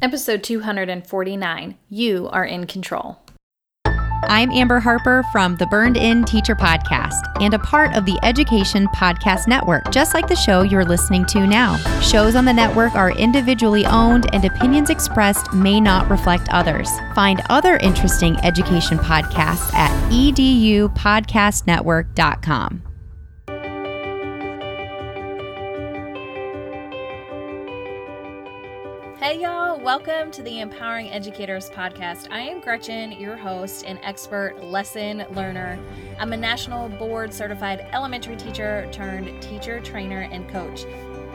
Episode 249 You Are in Control. I'm Amber Harper from the Burned In Teacher Podcast and a part of the Education Podcast Network, just like the show you're listening to now. Shows on the network are individually owned and opinions expressed may not reflect others. Find other interesting education podcasts at edupodcastnetwork.com. welcome to the Empowering Educators Podcast. I am Gretchen, your host and expert lesson learner. I'm a national board certified elementary teacher turned teacher, trainer, and coach.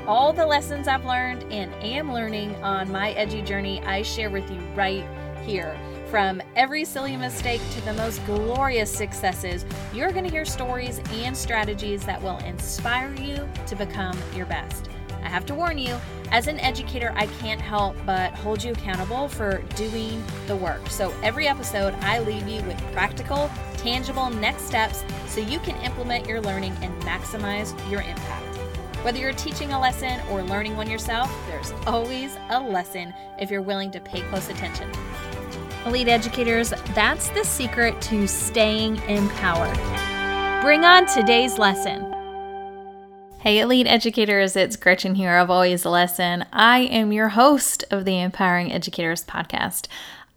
All the lessons I've learned and am learning on my edgy journey, I share with you right here. From every silly mistake to the most glorious successes, you're going to hear stories and strategies that will inspire you to become your best. I have to warn you, as an educator, I can't help but hold you accountable for doing the work. So every episode, I leave you with practical, tangible next steps so you can implement your learning and maximize your impact. Whether you're teaching a lesson or learning one yourself, there's always a lesson if you're willing to pay close attention. Elite educators, that's the secret to staying empowered. Bring on today's lesson. Hey, elite educators, it's Gretchen here of Always a Lesson. I am your host of the Empowering Educators podcast.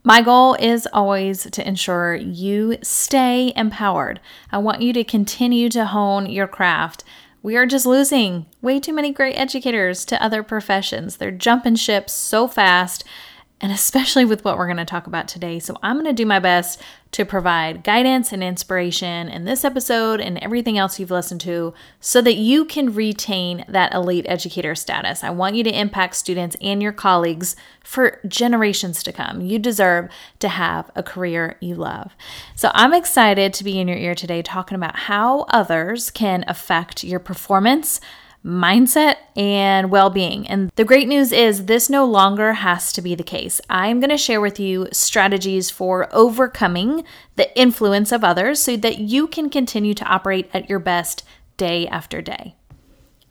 My goal is always to ensure you stay empowered. I want you to continue to hone your craft. We are just losing way too many great educators to other professions. They're jumping ships so fast and especially with what we're going to talk about today. So, I'm going to do my best to provide guidance and inspiration in this episode and everything else you've listened to so that you can retain that elite educator status. I want you to impact students and your colleagues for generations to come. You deserve to have a career you love. So, I'm excited to be in your ear today talking about how others can affect your performance mindset and well being. And the great news is this no longer has to be the case. I'm going to share with you strategies for overcoming the influence of others so that you can continue to operate at your best day after day.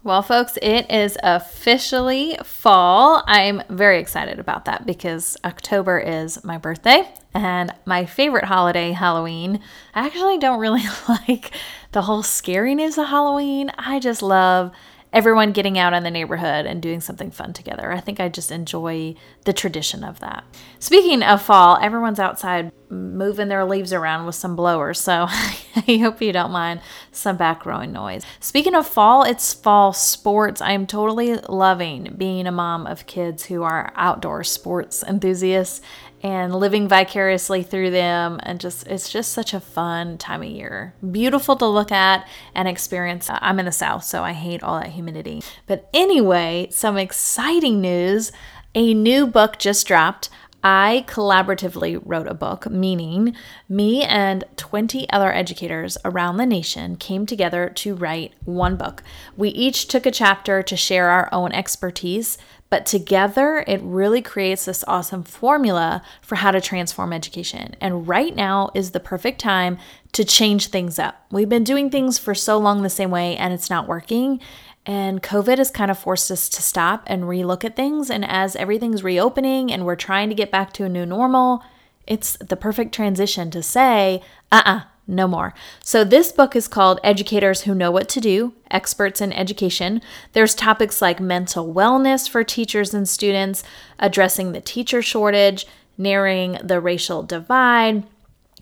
Well, folks, it is officially fall. I'm very excited about that because October is my birthday and my favorite holiday, Halloween. I actually don't really like the whole scariness of Halloween. I just love everyone getting out in the neighborhood and doing something fun together. I think I just enjoy the tradition of that. Speaking of fall, everyone's outside moving their leaves around with some blowers, so I hope you don't mind some background noise. Speaking of fall, it's fall sports. I'm totally loving being a mom of kids who are outdoor sports enthusiasts and living vicariously through them and just it's just such a fun time of year beautiful to look at and experience i'm in the south so i hate all that humidity but anyway some exciting news a new book just dropped I collaboratively wrote a book, meaning me and 20 other educators around the nation came together to write one book. We each took a chapter to share our own expertise, but together it really creates this awesome formula for how to transform education. And right now is the perfect time to change things up. We've been doing things for so long the same way and it's not working. And COVID has kind of forced us to stop and relook at things. And as everything's reopening and we're trying to get back to a new normal, it's the perfect transition to say, uh uh-uh, uh no more. So, this book is called Educators Who Know What to Do Experts in Education. There's topics like mental wellness for teachers and students, addressing the teacher shortage, narrowing the racial divide,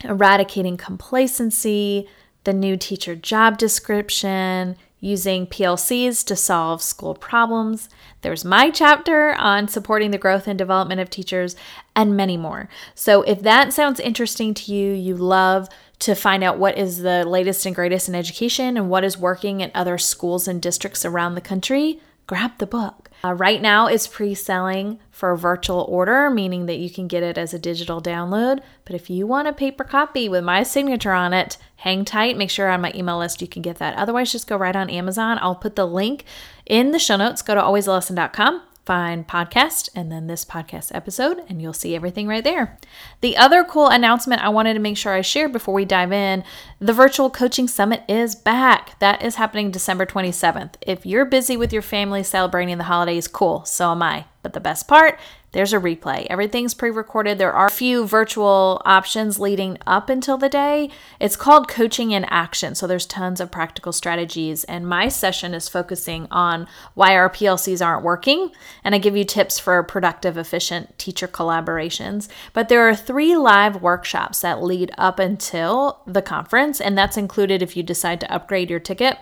eradicating complacency, the new teacher job description, using PLCs to solve school problems. There's my chapter on supporting the growth and development of teachers, and many more. So, if that sounds interesting to you, you love to find out what is the latest and greatest in education and what is working at other schools and districts around the country, grab the book. Uh, right now, it's pre selling for virtual order, meaning that you can get it as a digital download. But if you want a paper copy with my signature on it, hang tight. Make sure on my email list you can get that. Otherwise, just go right on Amazon. I'll put the link in the show notes. Go to alwaysalesson.com find podcast and then this podcast episode, and you'll see everything right there. The other cool announcement I wanted to make sure I shared before we dive in the virtual coaching summit is back. That is happening December 27th. If you're busy with your family celebrating the holidays, cool, so am I. But the best part, there's a replay. Everything's pre recorded. There are a few virtual options leading up until the day. It's called Coaching in Action. So there's tons of practical strategies. And my session is focusing on why our PLCs aren't working. And I give you tips for productive, efficient teacher collaborations. But there are three live workshops that lead up until the conference. And that's included if you decide to upgrade your ticket.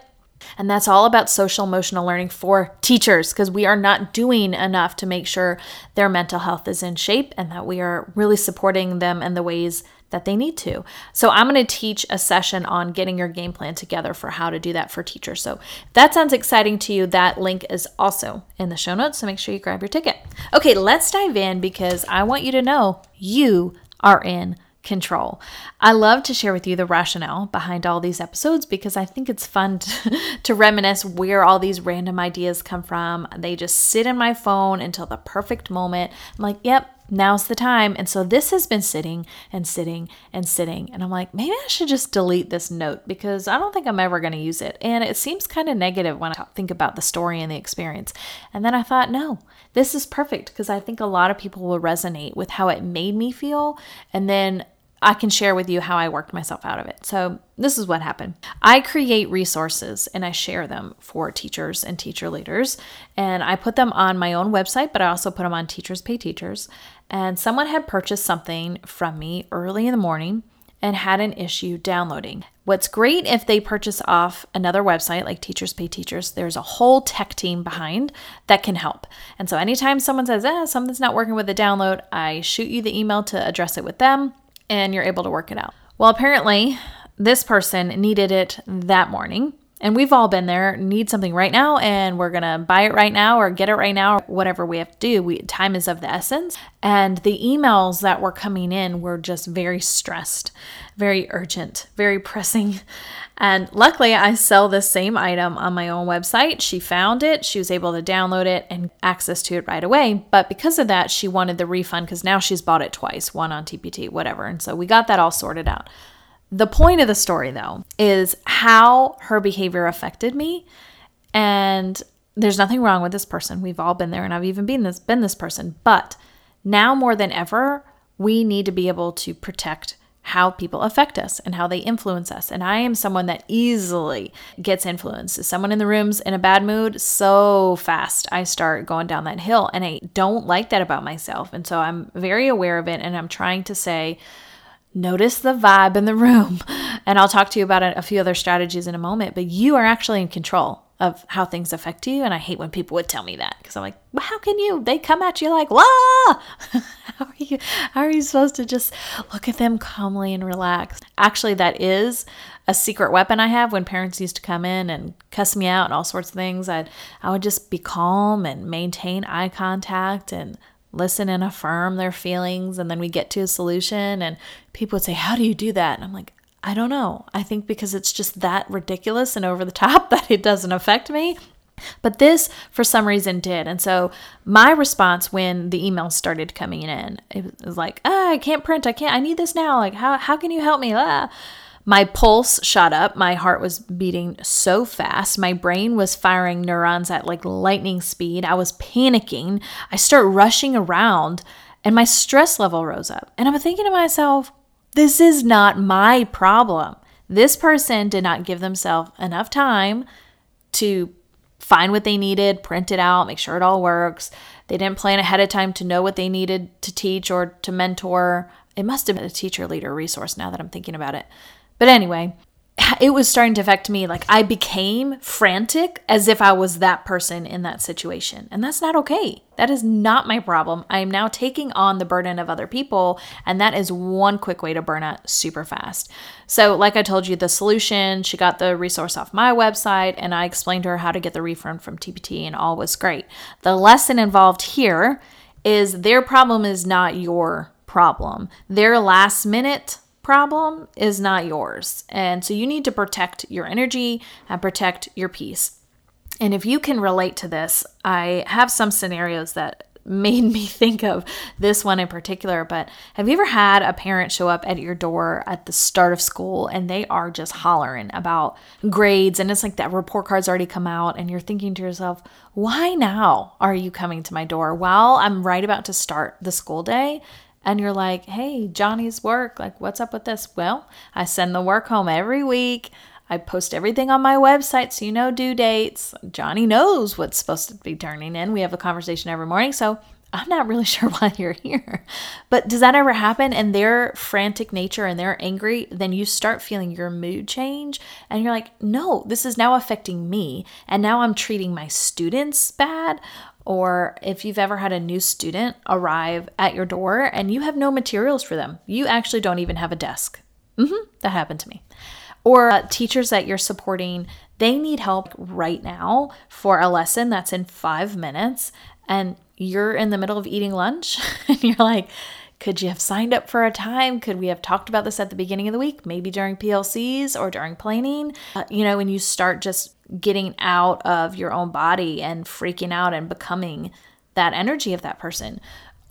And that's all about social emotional learning for teachers because we are not doing enough to make sure their mental health is in shape and that we are really supporting them in the ways that they need to. So, I'm going to teach a session on getting your game plan together for how to do that for teachers. So, if that sounds exciting to you, that link is also in the show notes. So, make sure you grab your ticket. Okay, let's dive in because I want you to know you are in control. I love to share with you the rationale behind all these episodes because I think it's fun to, to, reminisce where all these random ideas come from. They just sit in my phone until the perfect moment. I'm like, yep, now's the time. And so this has been sitting and sitting and sitting. And I'm like, maybe I should just delete this note because I don't think I'm ever going to use it. And it seems kind of negative when I think about the story and the experience. And then I thought, no, this is perfect because I think a lot of people will resonate with how it made me feel. And then I can share with you how I worked myself out of it. So, this is what happened. I create resources and I share them for teachers and teacher leaders. And I put them on my own website, but I also put them on Teachers Pay Teachers. And someone had purchased something from me early in the morning and had an issue downloading. What's great if they purchase off another website like Teachers Pay Teachers, there's a whole tech team behind that can help. And so anytime someone says, eh, something's not working with the download, I shoot you the email to address it with them and you're able to work it out. Well, apparently, this person needed it that morning. And we've all been there, need something right now, and we're gonna buy it right now or get it right now, or whatever we have to do. We, time is of the essence. And the emails that were coming in were just very stressed, very urgent, very pressing. And luckily, I sell this same item on my own website. She found it, she was able to download it and access to it right away. But because of that, she wanted the refund because now she's bought it twice, one on TPT, whatever. And so we got that all sorted out. The point of the story, though, is how her behavior affected me. And there's nothing wrong with this person. We've all been there, and I've even been this been this person. But now more than ever, we need to be able to protect how people affect us and how they influence us. And I am someone that easily gets influenced. If someone in the room's in a bad mood, so fast I start going down that hill. And I don't like that about myself. And so I'm very aware of it. And I'm trying to say, notice the vibe in the room. And I'll talk to you about a, few other strategies in a moment, but you are actually in control of how things affect you. And I hate when people would tell me that because I'm like, well, how can you? They come at you like, wah! how are you? How are you supposed to just look at them calmly and relax? Actually, that is a secret weapon I have. When parents used to come in and cuss me out and all sorts of things, I'd I would just be calm and maintain eye contact and listen and affirm their feelings and then we get to a solution and people would say how do you do that and i'm like I don't know. I think because it's just that ridiculous and over the top that it doesn't affect me. But this, for some reason, did. And so my response when the emails started coming in, it was like, ah, I can't print. I can't. I need this now. Like, how, how can you help me? Ah. My pulse shot up. My heart was beating so fast. My brain was firing neurons at like lightning speed. I was panicking. I start rushing around and my stress level rose up. And I'm thinking to myself, this is not my problem. This person did not give themselves enough time to find what they needed, print it out, make sure it all works. They didn't plan ahead of time to know what they needed to teach or to mentor. It must have been a teacher leader resource now that I'm thinking about it. But anyway, it was starting to affect me. Like I became frantic as if I was that person in that situation. And that's not okay. That is not my problem. I am now taking on the burden of other people. And that is one quick way to burn out super fast. So, like I told you, the solution, she got the resource off my website and I explained to her how to get the refund from TPT and all was great. The lesson involved here is their problem is not your problem. Their last minute problem is not yours. And so you need to protect your energy and protect your peace. And if you can relate to this, I have some scenarios that made me think of this one in particular. But have you ever had a parent show up at your door at the start of school and they are just hollering about grades? And it's like that report card's already come out, and you're thinking to yourself, why now are you coming to my door while I'm right about to start the school day? And you're like, hey, Johnny's work, like, what's up with this? Well, I send the work home every week. I post everything on my website so you know due dates. Johnny knows what's supposed to be turning in. We have a conversation every morning. So I'm not really sure why you're here. But does that ever happen? And their frantic nature and they're angry, then you start feeling your mood change. And you're like, no, this is now affecting me. And now I'm treating my students bad. Or if you've ever had a new student arrive at your door and you have no materials for them, you actually don't even have a desk. Mm-hmm, that happened to me or uh, teachers that you're supporting, they need help right now for a lesson that's in five minutes, and you're in the middle of eating lunch, and you're like, could you have signed up for a time? Could we have talked about this at the beginning of the week, maybe during PLCs or during planning? Uh, you know, when you start just getting out of your own body and freaking out and becoming that energy of that person.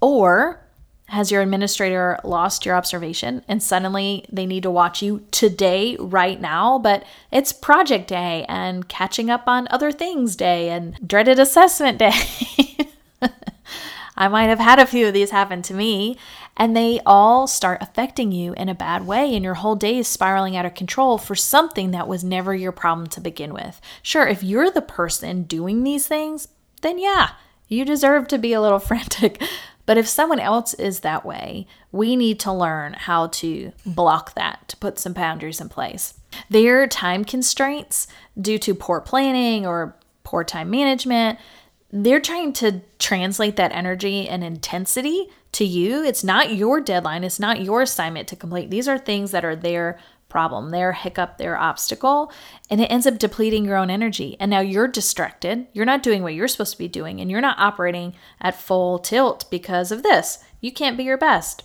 Or has your administrator lost your observation and suddenly they need to watch you today, right now? But it's project day and catching up on other things day and dreaded assessment day. I might have had a few of these happen to me, and they all start affecting you in a bad way, and your whole day is spiraling out of control for something that was never your problem to begin with. Sure, if you're the person doing these things, then yeah, you deserve to be a little frantic. But if someone else is that way, we need to learn how to block that, to put some boundaries in place. Their time constraints due to poor planning or poor time management, they're trying to translate that energy and intensity to you. It's not your deadline, it's not your assignment to complete. These are things that are their problem, their hiccup, their obstacle, and it ends up depleting your own energy. And now you're distracted. You're not doing what you're supposed to be doing, and you're not operating at full tilt because of this. You can't be your best.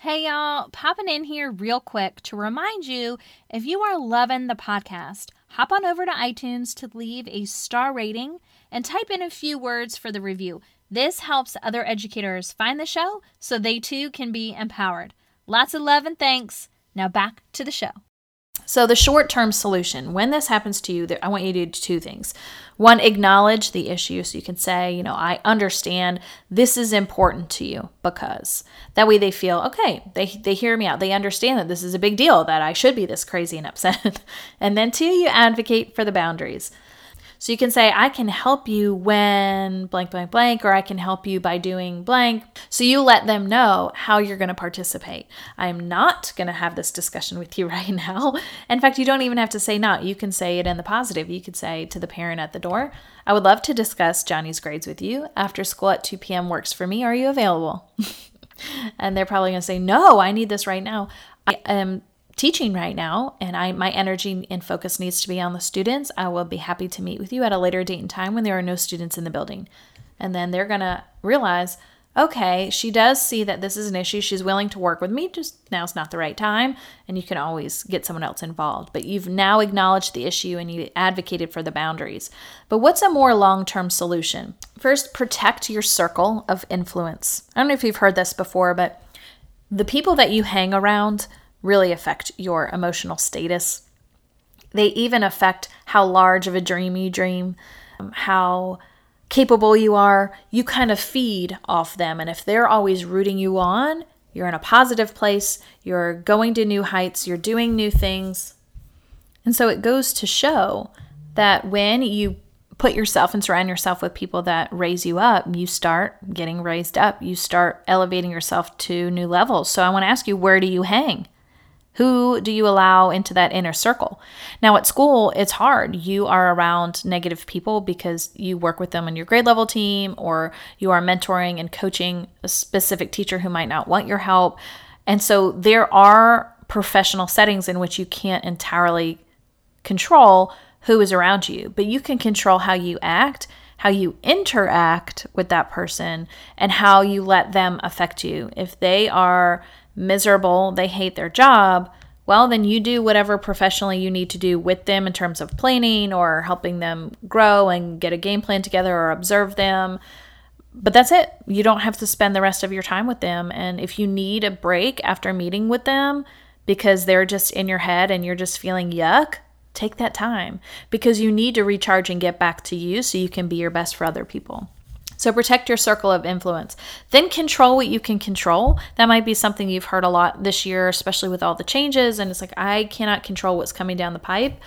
Hey, y'all, popping in here real quick to remind you if you are loving the podcast, hop on over to iTunes to leave a star rating and type in a few words for the review. This helps other educators find the show so they too can be empowered. Lots of love and thanks. Now back to the show. So, the short term solution, when this happens to you, I want you to do two things. One, acknowledge the issue. So, you can say, you know, I understand this is important to you because that way they feel, okay, they, they hear me out. They understand that this is a big deal, that I should be this crazy and upset. and then, two, you advocate for the boundaries. So you can say, I can help you when blank, blank, blank, or I can help you by doing blank. So you let them know how you're going to participate. I'm not going to have this discussion with you right now. In fact, you don't even have to say not. You can say it in the positive. You could say to the parent at the door, I would love to discuss Johnny's grades with you. After school at 2 p.m. works for me. Are you available? and they're probably going to say, No, I need this right now. I am teaching right now and I my energy and focus needs to be on the students, I will be happy to meet with you at a later date and time when there are no students in the building. And then they're going to realize, okay, she does see that this is an issue. She's willing to work with me. Just now's not the right time. And you can always get someone else involved. But you've now acknowledged the issue and you advocated for the boundaries. But what's a more long term solution? First, protect your circle of influence. I don't know if you've heard this before, but the people that you hang around really affect your emotional status. They even affect how large of a dream you dream, um, how capable you are. You kind of feed off them. And if they're always rooting you on, you're in a positive place, you're going to new heights, you're doing new things. And so it goes to show that when you put yourself and surround yourself with people that raise you up, you start getting raised up. You start elevating yourself to new levels. So I want to ask you, where do you hang? Who do you allow into that inner circle? Now, at school, it's hard. You are around negative people because you work with them on your grade level team, or you are mentoring and coaching a specific teacher who might not want your help. And so, there are professional settings in which you can't entirely control who is around you, but you can control how you act, how you interact with that person, and how you let them affect you. If they are miserable, they hate their job, well, then you do whatever professionally you need to do with them in terms of planning or helping them grow and get a game plan together or observe them. but that's it. You don't have to spend the rest of your time with them. And if you need a break after meeting with them because they're just in your head and you're just feeling yuck, take that time because you need to recharge and get back to you so you can be your best for other people. So protect your circle of influence. Then control what you can control. That might be something you've heard a lot this year, especially with all the changes. And it's like, I cannot control what's coming down the pipe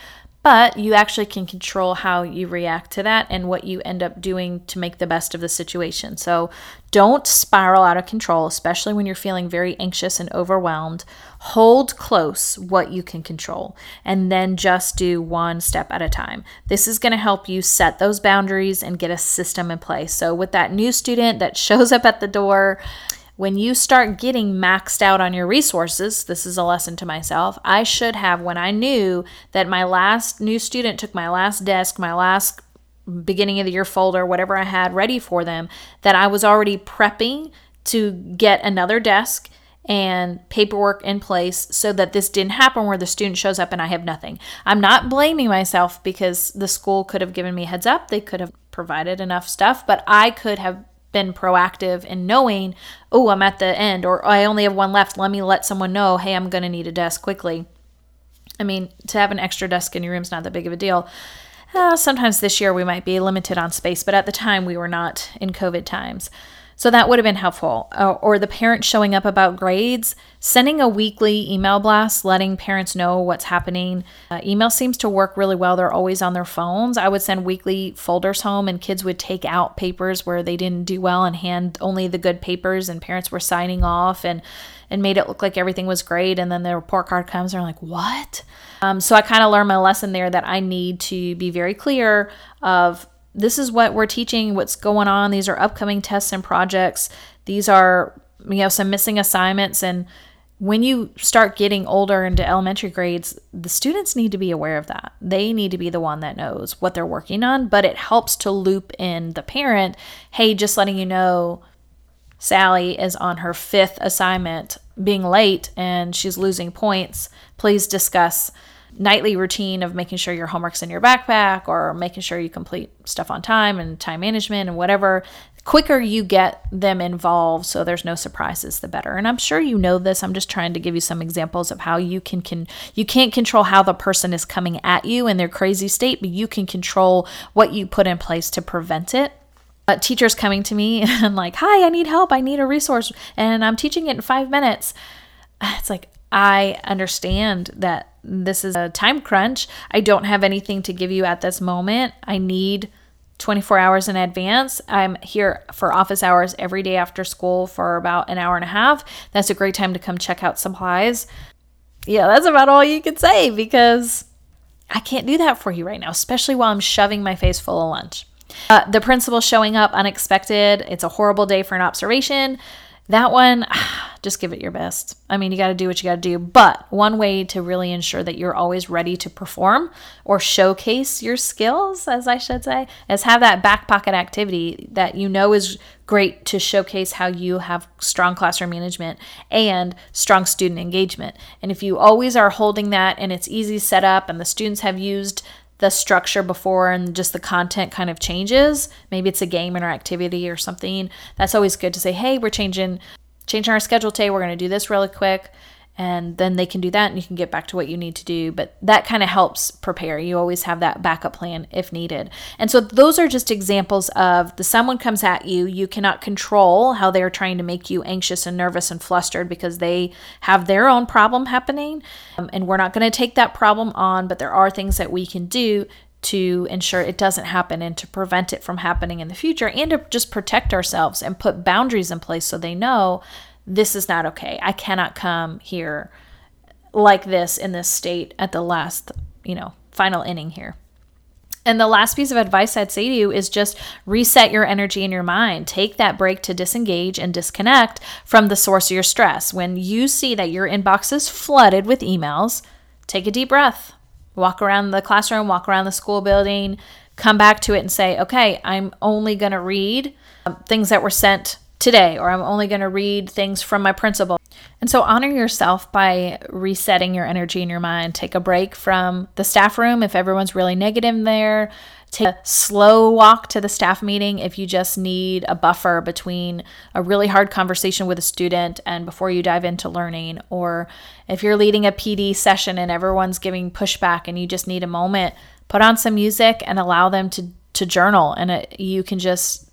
but you actually can control how you react to that and what you end up doing to make the best of the situation. So don't spiral out of control, especially when you're feeling very anxious and overwhelmed. Hold close what you can control and then just do one step at a time. This is going to help you set those boundaries and get a system in place. So, with that new student that shows up at the door, when you start getting maxed out on your resources, this is a lesson to myself. I should have, when I knew that my last new student took my last desk, my last beginning of the year folder, whatever I had ready for them, that I was already prepping to get another desk and paperwork in place so that this didn't happen where the student shows up and I have nothing. I'm not blaming myself because the school could have given me heads up, they could have provided enough stuff, but I could have been proactive in knowing, oh, I'm at the end, or I only have one left. Let me let someone know, hey, I'm going to need a desk quickly. I mean, to have an extra desk in your room is not that big of a deal. Uh, sometimes this year we might be limited on space, but at the time we were not in COVID times. So that would have been helpful. Uh, or the parent showing up about grades, sending a weekly email blast, letting parents know what's happening. Uh, email seems to work really well. They're always on their phones. I would send weekly folders home, and kids would take out papers where they didn't do well and hand only the good papers, and parents were signing off and and made it look like everything was great. And then the report card comes, and they're like, "What?" Um, so I kind of learned my lesson there that I need to be very clear of this is what we're teaching, what's going on. These are upcoming tests and projects. These are, you know, some missing assignments. And when you start getting older into elementary grades, the students need to be aware of that. They need to be the one that knows what they're working on, but it helps to loop in the parent. Hey, just letting you know, Sally is on her fifth assignment being late and she's losing points. Please discuss nightly routine of making sure your homework's in your backpack or making sure you complete stuff on time and time management and whatever quicker you get them involved so there's no surprises the better. And i'm sure you know this. I'm just trying to give you some examples of how you can, can you can't control how the person is coming at you in their crazy state but you can control what you put in place to prevent it. Uh, teachers coming to me and like hi i need help. I need a resource and i'm teaching it in five minutes. It's like I understand that this is a time crunch. I don't have anything to give you at this moment. I need 24 hours in advance. I'm here for office hours every day after school for about an hour and a half. That's a great time to come check out supplies. Yeah, that's about all you can say because I can't do that for you right now, especially while I'm shoving my face full of lunch. Uh, the principal showing up unexpected. It's a horrible day for an observation. That one, just give it your best. I mean, you got to do what you got to do. But one way to really ensure that you're always ready to perform or showcase your skills, as I should say, is have that back pocket activity that you know is great to showcase how you have strong classroom management and strong student engagement. And if you always are holding that and it's easy set up and the students have used the structure before and just the content kind of changes. Maybe it's a game or activity or something. That's always good to say hey we're changing changing our schedule today. We're going to do this really quick and then they can do that and you can get back to what you need to do but that kind of helps prepare. You always have that backup plan if needed. And so those are just examples of the someone comes at you you cannot control how they're trying to make you anxious and nervous and flustered because they have their own problem happening um, and we're not going to take that problem on but there are things that we can do to ensure it doesn't happen and to prevent it from happening in the future and to just protect ourselves and put boundaries in place so they know this is not okay. I cannot come here like this in this state at the last, you know, final inning here. And the last piece of advice I'd say to you is just reset your energy in your mind. Take that break to disengage and disconnect from the source of your stress. When you see that your inbox is flooded with emails, take a deep breath. Walk around the classroom, walk around the school building, come back to it and say, okay, I'm only going to read um, things that were sent today, or I'm only going to read things from my principal. And so honor yourself by resetting your energy in your mind. Take a break from the staff room if everyone's really negative there. take a slow walk to the staff meeting if you just need a buffer between a really hard conversation with a student and before you dive into learning. Or if you're leading a PD session and everyone's giving pushback and you just need a moment, put on some music and allow them to, to journal. And it, you can just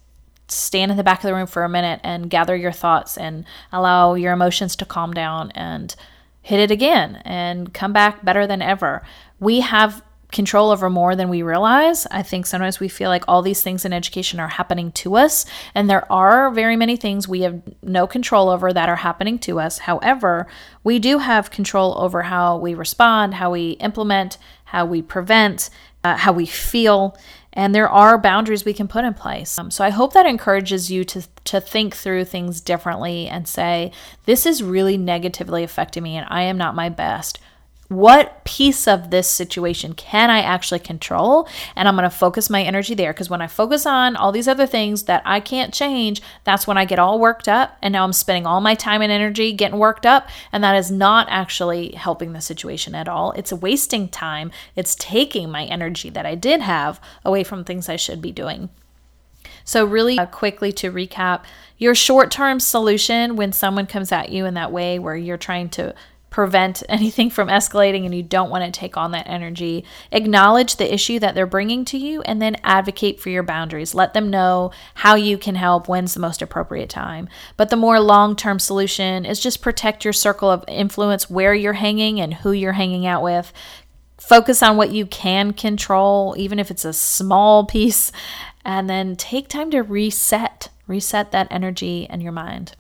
stand in the back of the room for a minute and gather your thoughts and allow your emotions to calm down and hit it again and come back better than ever. We have control over more than we realize. I think sometimes we feel like all these things in education are happening to us, and there are very many things we have no control over that are happening to us. However, we do have control over how we respond, how we implement, how we prevent, uh, how we feel, and there are boundaries we can put in place. Um, so I hope that encourages you to to think through things differently and say, this is really negatively affecting me, and I am not my best what piece of this situation can I actually control? And I'm going to focus my energy there because when I focus on all these other things that I can't change, that's when I get all worked up. And now I'm spending all my time and energy getting worked up. And that is not actually helping the situation at all. It's wasting time, it's taking my energy that I did have away from things I should be doing. So, really uh, quickly to recap, your short term solution when someone comes at you in that way where you're trying to prevent anything from escalating and you don't want to take on that energy. Acknowledge the issue that they're bringing to you and then advocate for your boundaries. Let them know how you can help, when's the most appropriate time. But the more long term solution is just protect your circle of influence, where you're hanging and who you're hanging out with. Focus on what you can control, even if it's a small piece, and then take time to reset, reset that energy and your mind.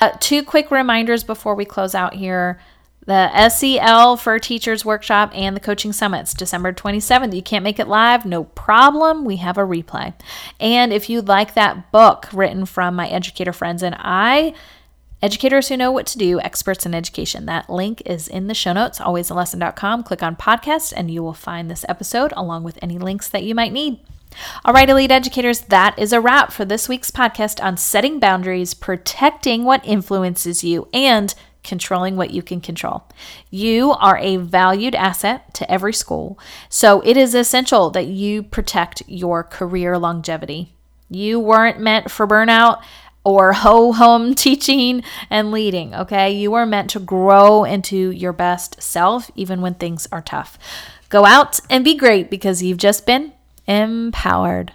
Uh, two quick reminders before we close out here the SEL for Teachers Workshop and the Coaching Summits, December 27th. You can't make it live, no problem. We have a replay. And if you'd like that book written from my educator friends and I, Educators Who Know What to Do, Experts in Education, that link is in the show notes, alwaysalesson.com. Click on podcast and you will find this episode along with any links that you might need. All right, Elite Educators, that is a wrap for this week's podcast on setting boundaries, protecting what influences you, and controlling what you can control. You are a valued asset to every school, so it is essential that you protect your career longevity. You weren't meant for burnout or ho hum teaching and leading, okay? You are meant to grow into your best self even when things are tough. Go out and be great because you've just been empowered.